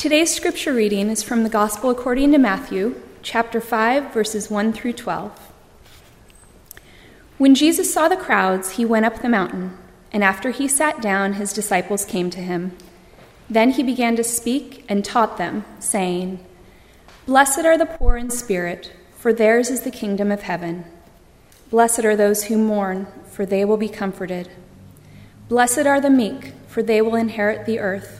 Today's scripture reading is from the Gospel according to Matthew, chapter 5, verses 1 through 12. When Jesus saw the crowds, he went up the mountain, and after he sat down, his disciples came to him. Then he began to speak and taught them, saying, Blessed are the poor in spirit, for theirs is the kingdom of heaven. Blessed are those who mourn, for they will be comforted. Blessed are the meek, for they will inherit the earth.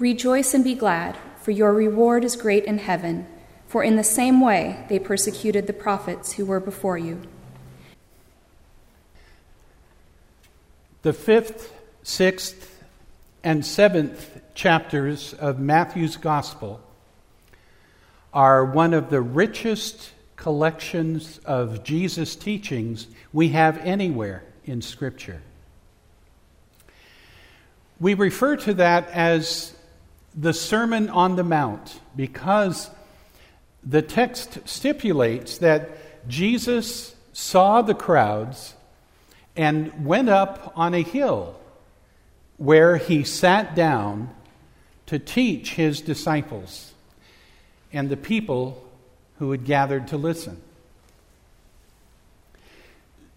Rejoice and be glad, for your reward is great in heaven, for in the same way they persecuted the prophets who were before you. The fifth, sixth, and seventh chapters of Matthew's Gospel are one of the richest collections of Jesus' teachings we have anywhere in Scripture. We refer to that as the Sermon on the Mount because the text stipulates that Jesus saw the crowds and went up on a hill where he sat down to teach his disciples and the people who had gathered to listen.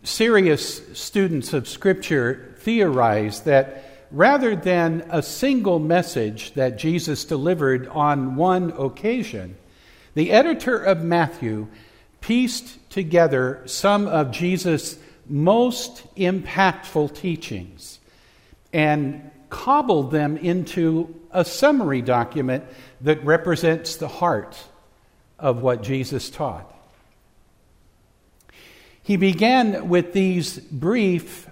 Serious students of Scripture theorize that rather than a single message that Jesus delivered on one occasion, the editor of Matthew pieced together some of Jesus' most impactful teachings and cobbled them into a summary document that represents the heart of what Jesus taught. He began with these brief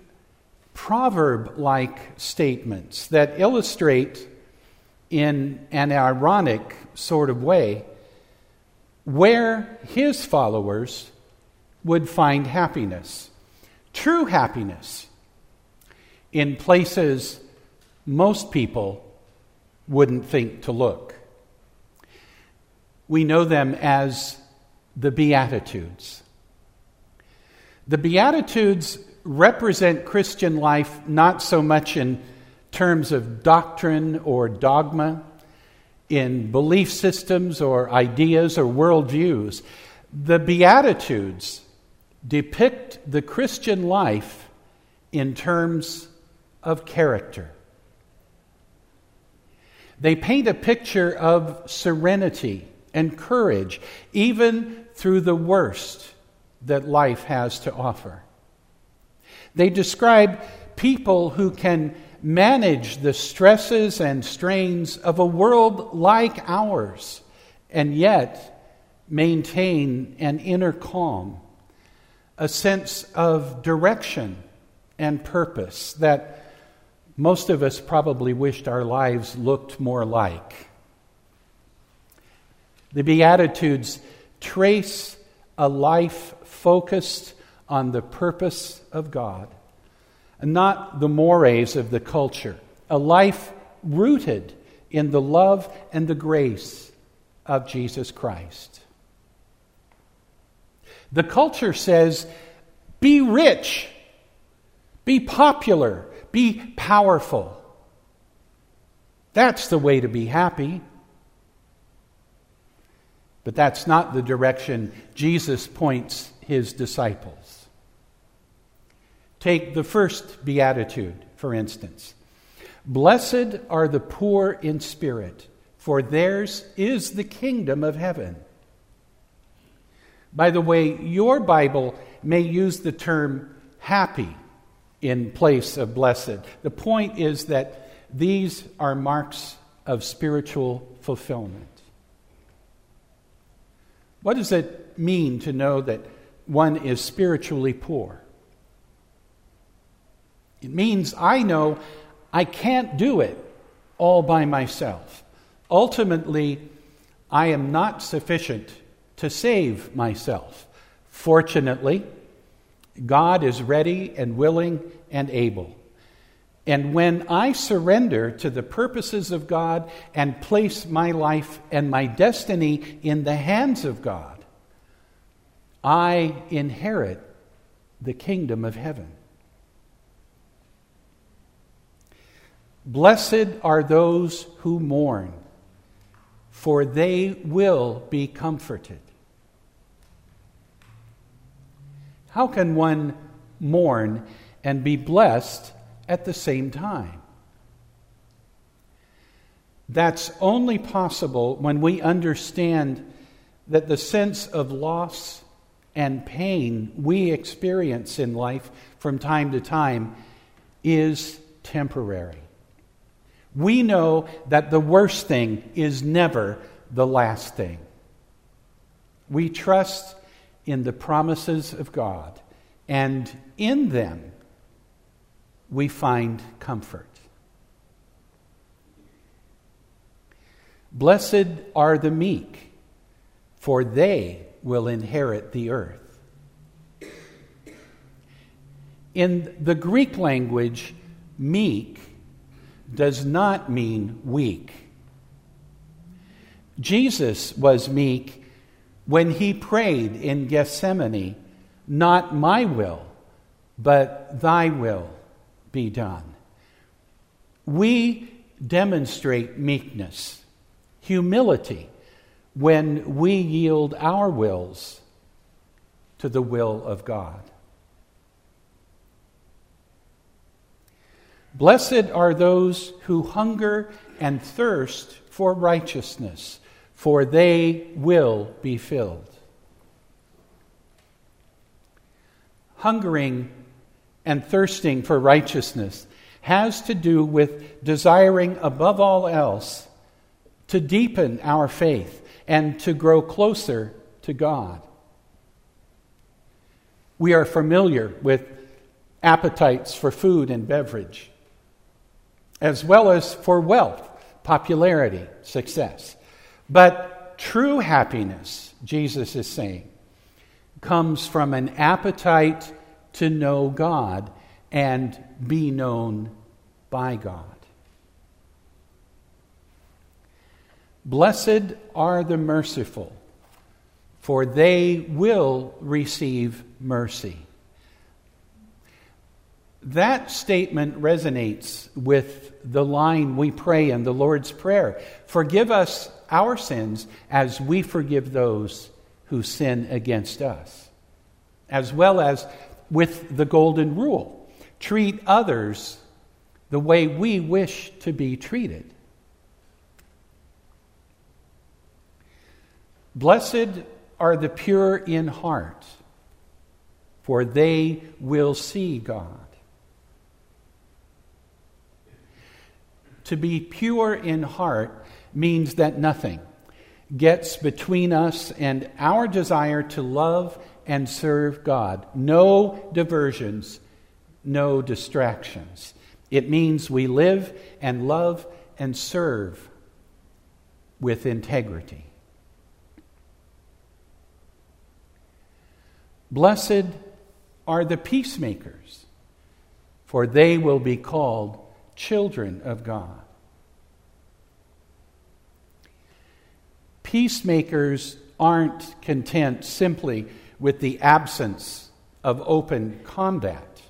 proverb like statements that illustrate, in an ironic sort of way, where his followers would find happiness, true happiness, in places most people wouldn't think to look. We know them as the Beatitudes. The Beatitudes represent Christian life not so much in terms of doctrine or dogma, in belief systems or ideas or worldviews. The Beatitudes depict the Christian life in terms of character. They paint a picture of serenity and courage, even through the worst that life has to offer. They describe people who can manage the stresses and strains of a world like ours and yet maintain an inner calm, a sense of direction and purpose that most of us probably wished our lives looked more like. The Beatitudes trace a life focused on the purpose of God, and not the mores of the culture, a life rooted in the love and the grace of Jesus Christ. The culture says, be rich, be popular, be powerful. That's the way to be happy. But that's not the direction Jesus points his disciples. Take the first beatitude, for instance. Blessed are the poor in spirit, for theirs is the kingdom of heaven. By the way, your Bible may use the term happy in place of blessed. The point is that these are marks of spiritual fulfillment. What does it mean to know that one is spiritually poor? It means I know I can't do it all by myself. Ultimately, I am not sufficient to save myself. Fortunately, God is ready and willing and able. And when I surrender to the purposes of God and place my life and my destiny in the hands of God, I inherit the kingdom of heaven. Blessed are those who mourn, for they will be comforted. How can one mourn and be blessed at the same time? That's only possible when we understand that the sense of loss and pain we experience in life from time to time is temporary. We know that the worst thing is never the last thing. We trust in the promises of God, and in them we find comfort. Blessed are the meek, for they will inherit the earth. In the Greek language, meek does not mean weak. Jesus was meek when he prayed in Gethsemane, Not my will, but thy will be done. We demonstrate meekness, humility, when we yield our wills to the will of God. Blessed are those who hunger and thirst for righteousness, for they will be filled. Hungering and thirsting for righteousness has to do with desiring, above all else, to deepen our faith and to grow closer to God. We are familiar with appetites for food and beverage as well as for wealth, popularity, success. But true happiness, Jesus is saying, comes from an appetite to know God and be known by God. Blessed are the merciful, for they will receive mercy. That statement resonates with the line we pray in the Lord's Prayer Forgive us our sins as we forgive those who sin against us, as well as with the Golden Rule treat others the way we wish to be treated. Blessed are the pure in heart, for they will see God. To be pure in heart means that nothing gets between us and our desire to love and serve God. No diversions, no distractions. It means we live and love and serve with integrity. Blessed are the peacemakers, for they will be called children of God. Peacemakers aren't content simply with the absence of open combat.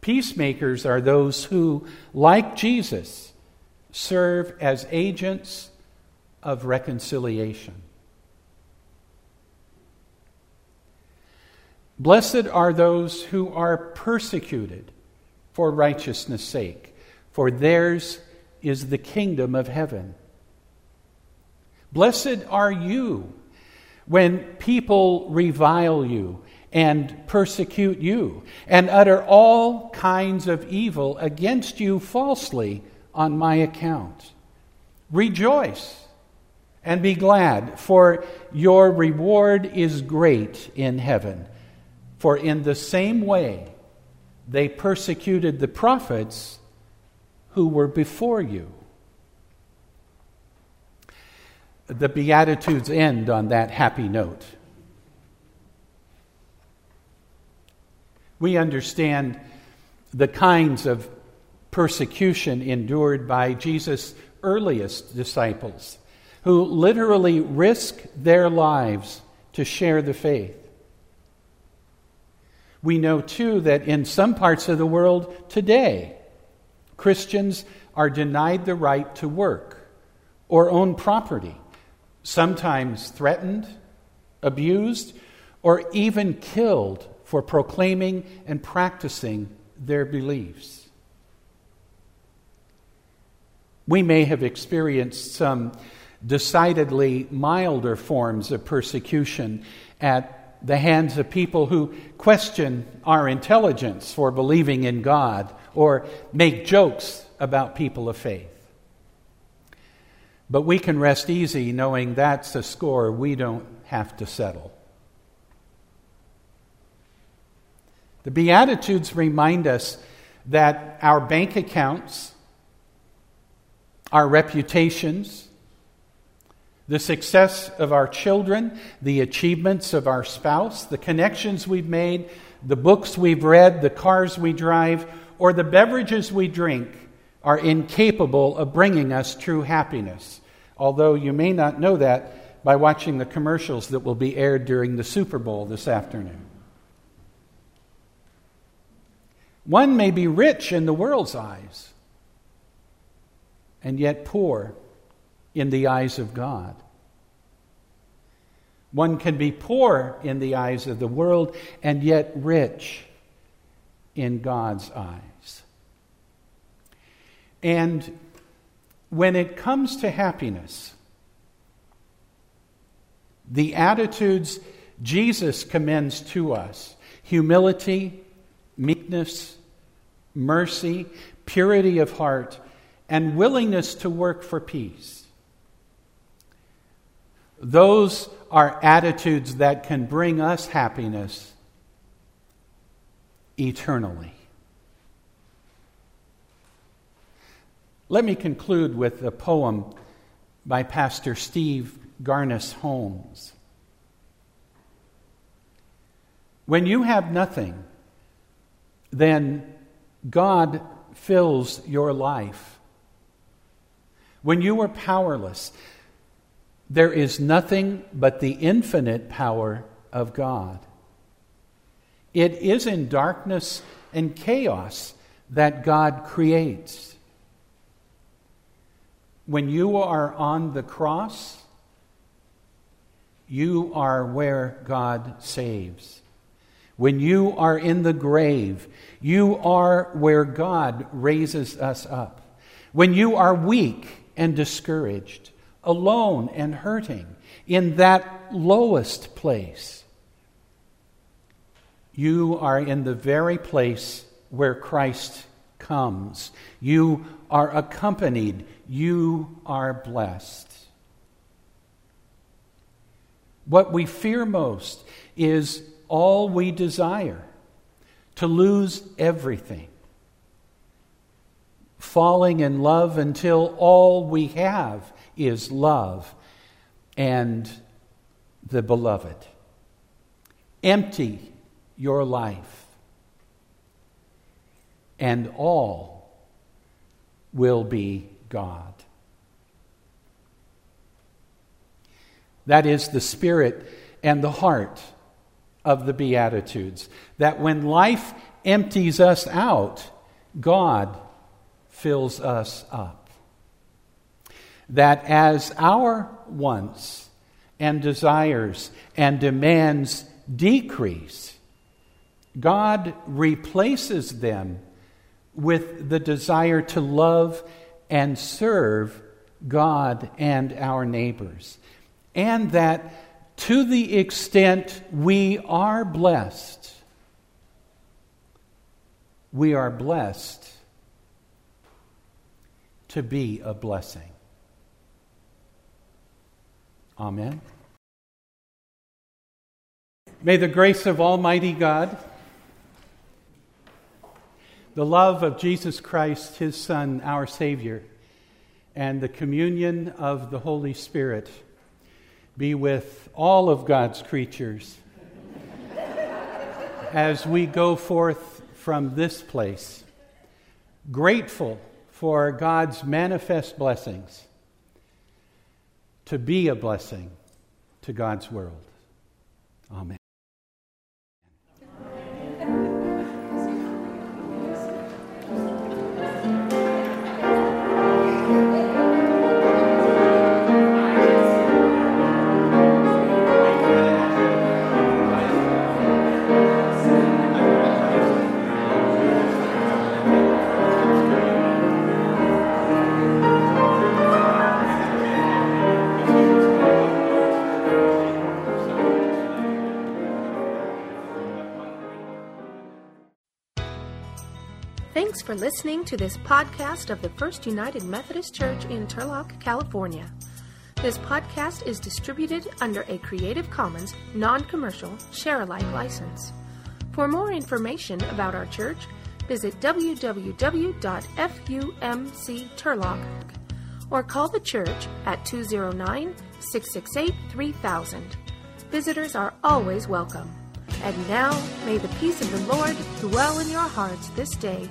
Peacemakers are those who, like Jesus, serve as agents of reconciliation. Blessed are those who are persecuted for righteousness' sake, for theirs is the kingdom of heaven. Blessed are you when people revile you and persecute you and utter all kinds of evil against you falsely on my account. Rejoice and be glad, for your reward is great in heaven. For in the same way they persecuted the prophets who were before you. The Beatitudes end on that happy note. We understand the kinds of persecution endured by Jesus' earliest disciples, who literally risked their lives to share the faith. We know, too, that in some parts of the world today, Christians are denied the right to work or own property sometimes threatened, abused, or even killed for proclaiming and practicing their beliefs. We may have experienced some decidedly milder forms of persecution at the hands of people who question our intelligence for believing in God or make jokes about people of faith. But we can rest easy knowing that's a score we don't have to settle. The Beatitudes remind us that our bank accounts, our reputations, the success of our children, the achievements of our spouse, the connections we've made, the books we've read, the cars we drive, or the beverages we drink are incapable of bringing us true happiness, although you may not know that by watching the commercials that will be aired during the Super Bowl this afternoon. One may be rich in the world's eyes and yet poor in the eyes of God. One can be poor in the eyes of the world and yet rich in God's eyes. And when it comes to happiness, the attitudes Jesus commends to us humility, meekness, mercy, purity of heart, and willingness to work for peace. Those are attitudes that can bring us happiness eternally. Let me conclude with a poem by Pastor Steve Garnaas Holmes. When you have nothing, then God fills your life. When you are powerless, there is nothing but the infinite power of God. It is in darkness and chaos that God creates. When you are on the cross, you are where God saves. When you are in the grave, you are where God raises us up. When you are weak and discouraged, alone and hurting, in that lowest place, you are in the very place where Christ comes. You are accompanied you are blessed. What we fear most is all we desire to lose everything, falling in love until all we have is love and the beloved, empty your life, and all will be God. That is the spirit and the heart of the Beatitudes. That when life empties us out, God fills us up. That as our wants and desires and demands decrease, God replaces them with the desire to love and serve God and our neighbors. And that to the extent we are blessed, we are blessed to be a blessing. Amen. May the grace of Almighty God, the love of Jesus Christ, his Son, our Savior, and the communion of the Holy Spirit be with all of God's creatures as we go forth from this place, grateful for God's manifest blessings to be a blessing to God's world. Amen. Thanks for listening to this podcast of the First United Methodist Church in Turlock, California. This podcast is distributed under a Creative Commons non commercial share alike license. For more information about our church, visit www.fumcturlock or call the church at 209 668 3000. Visitors are always welcome. And now, may the peace of the Lord dwell in your hearts this day,